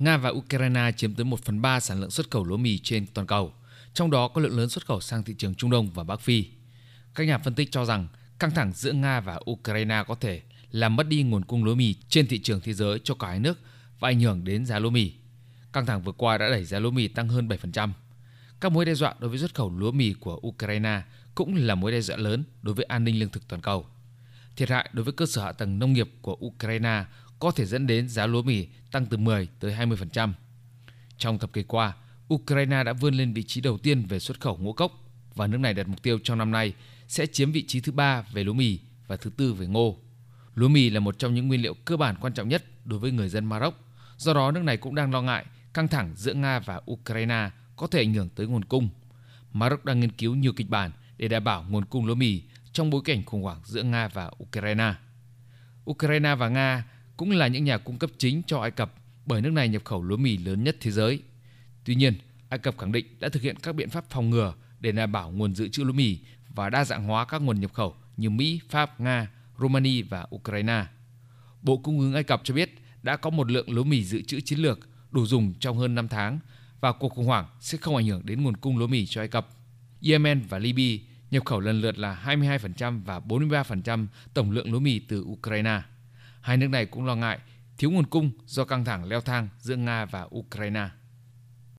Nga và Ukraine chiếm tới 1 phần 3 sản lượng xuất khẩu lúa mì trên toàn cầu, trong đó có lượng lớn xuất khẩu sang thị trường Trung Đông và Bắc Phi. Các nhà phân tích cho rằng căng thẳng giữa Nga và Ukraine có thể làm mất đi nguồn cung lúa mì trên thị trường thế giới cho cả hai nước và ảnh hưởng đến giá lúa mì. Căng thẳng vừa qua đã đẩy giá lúa mì tăng hơn 7%. Các mối đe dọa đối với xuất khẩu lúa mì của Ukraine cũng là mối đe dọa lớn đối với an ninh lương thực toàn cầu. Thiệt hại đối với cơ sở hạ tầng nông nghiệp của Ukraine có thể dẫn đến giá lúa mì tăng từ 10 tới 20%. Trong thập kỷ qua, Ukraine đã vươn lên vị trí đầu tiên về xuất khẩu ngũ cốc và nước này đặt mục tiêu trong năm nay sẽ chiếm vị trí thứ ba về lúa mì và thứ tư về ngô. Lúa mì là một trong những nguyên liệu cơ bản quan trọng nhất đối với người dân Maroc. Do đó, nước này cũng đang lo ngại căng thẳng giữa Nga và Ukraine có thể ảnh hưởng tới nguồn cung. Maroc đang nghiên cứu nhiều kịch bản để đảm bảo nguồn cung lúa mì trong bối cảnh khủng hoảng giữa Nga và Ukraine. Ukraine và Nga cũng là những nhà cung cấp chính cho Ai Cập bởi nước này nhập khẩu lúa mì lớn nhất thế giới. Tuy nhiên, Ai Cập khẳng định đã thực hiện các biện pháp phòng ngừa để đảm bảo nguồn dự trữ lúa mì và đa dạng hóa các nguồn nhập khẩu như Mỹ, Pháp, Nga, Romania và Ukraine. Bộ Cung ứng Ai Cập cho biết đã có một lượng lúa mì dự trữ chiến lược đủ dùng trong hơn 5 tháng và cuộc khủng hoảng sẽ không ảnh hưởng đến nguồn cung lúa mì cho Ai Cập. Yemen và Libya nhập khẩu lần lượt là 22% và 43% tổng lượng lúa mì từ Ukraine. Hai nước này cũng lo ngại thiếu nguồn cung do căng thẳng leo thang giữa Nga và Ukraine.